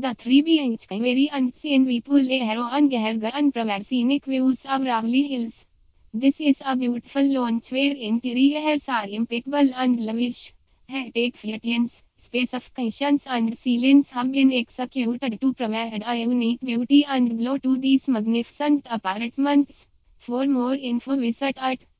The three beings very unseen we pull a harrow on Gaherga unprepared scenic views of Ravli Hills. This is a beautiful launch where interiors are impeccable and lavish. High-tech of cushions and ceilings have been executed to provide a unique beauty and glow to these magnificent apartments. For more info visit at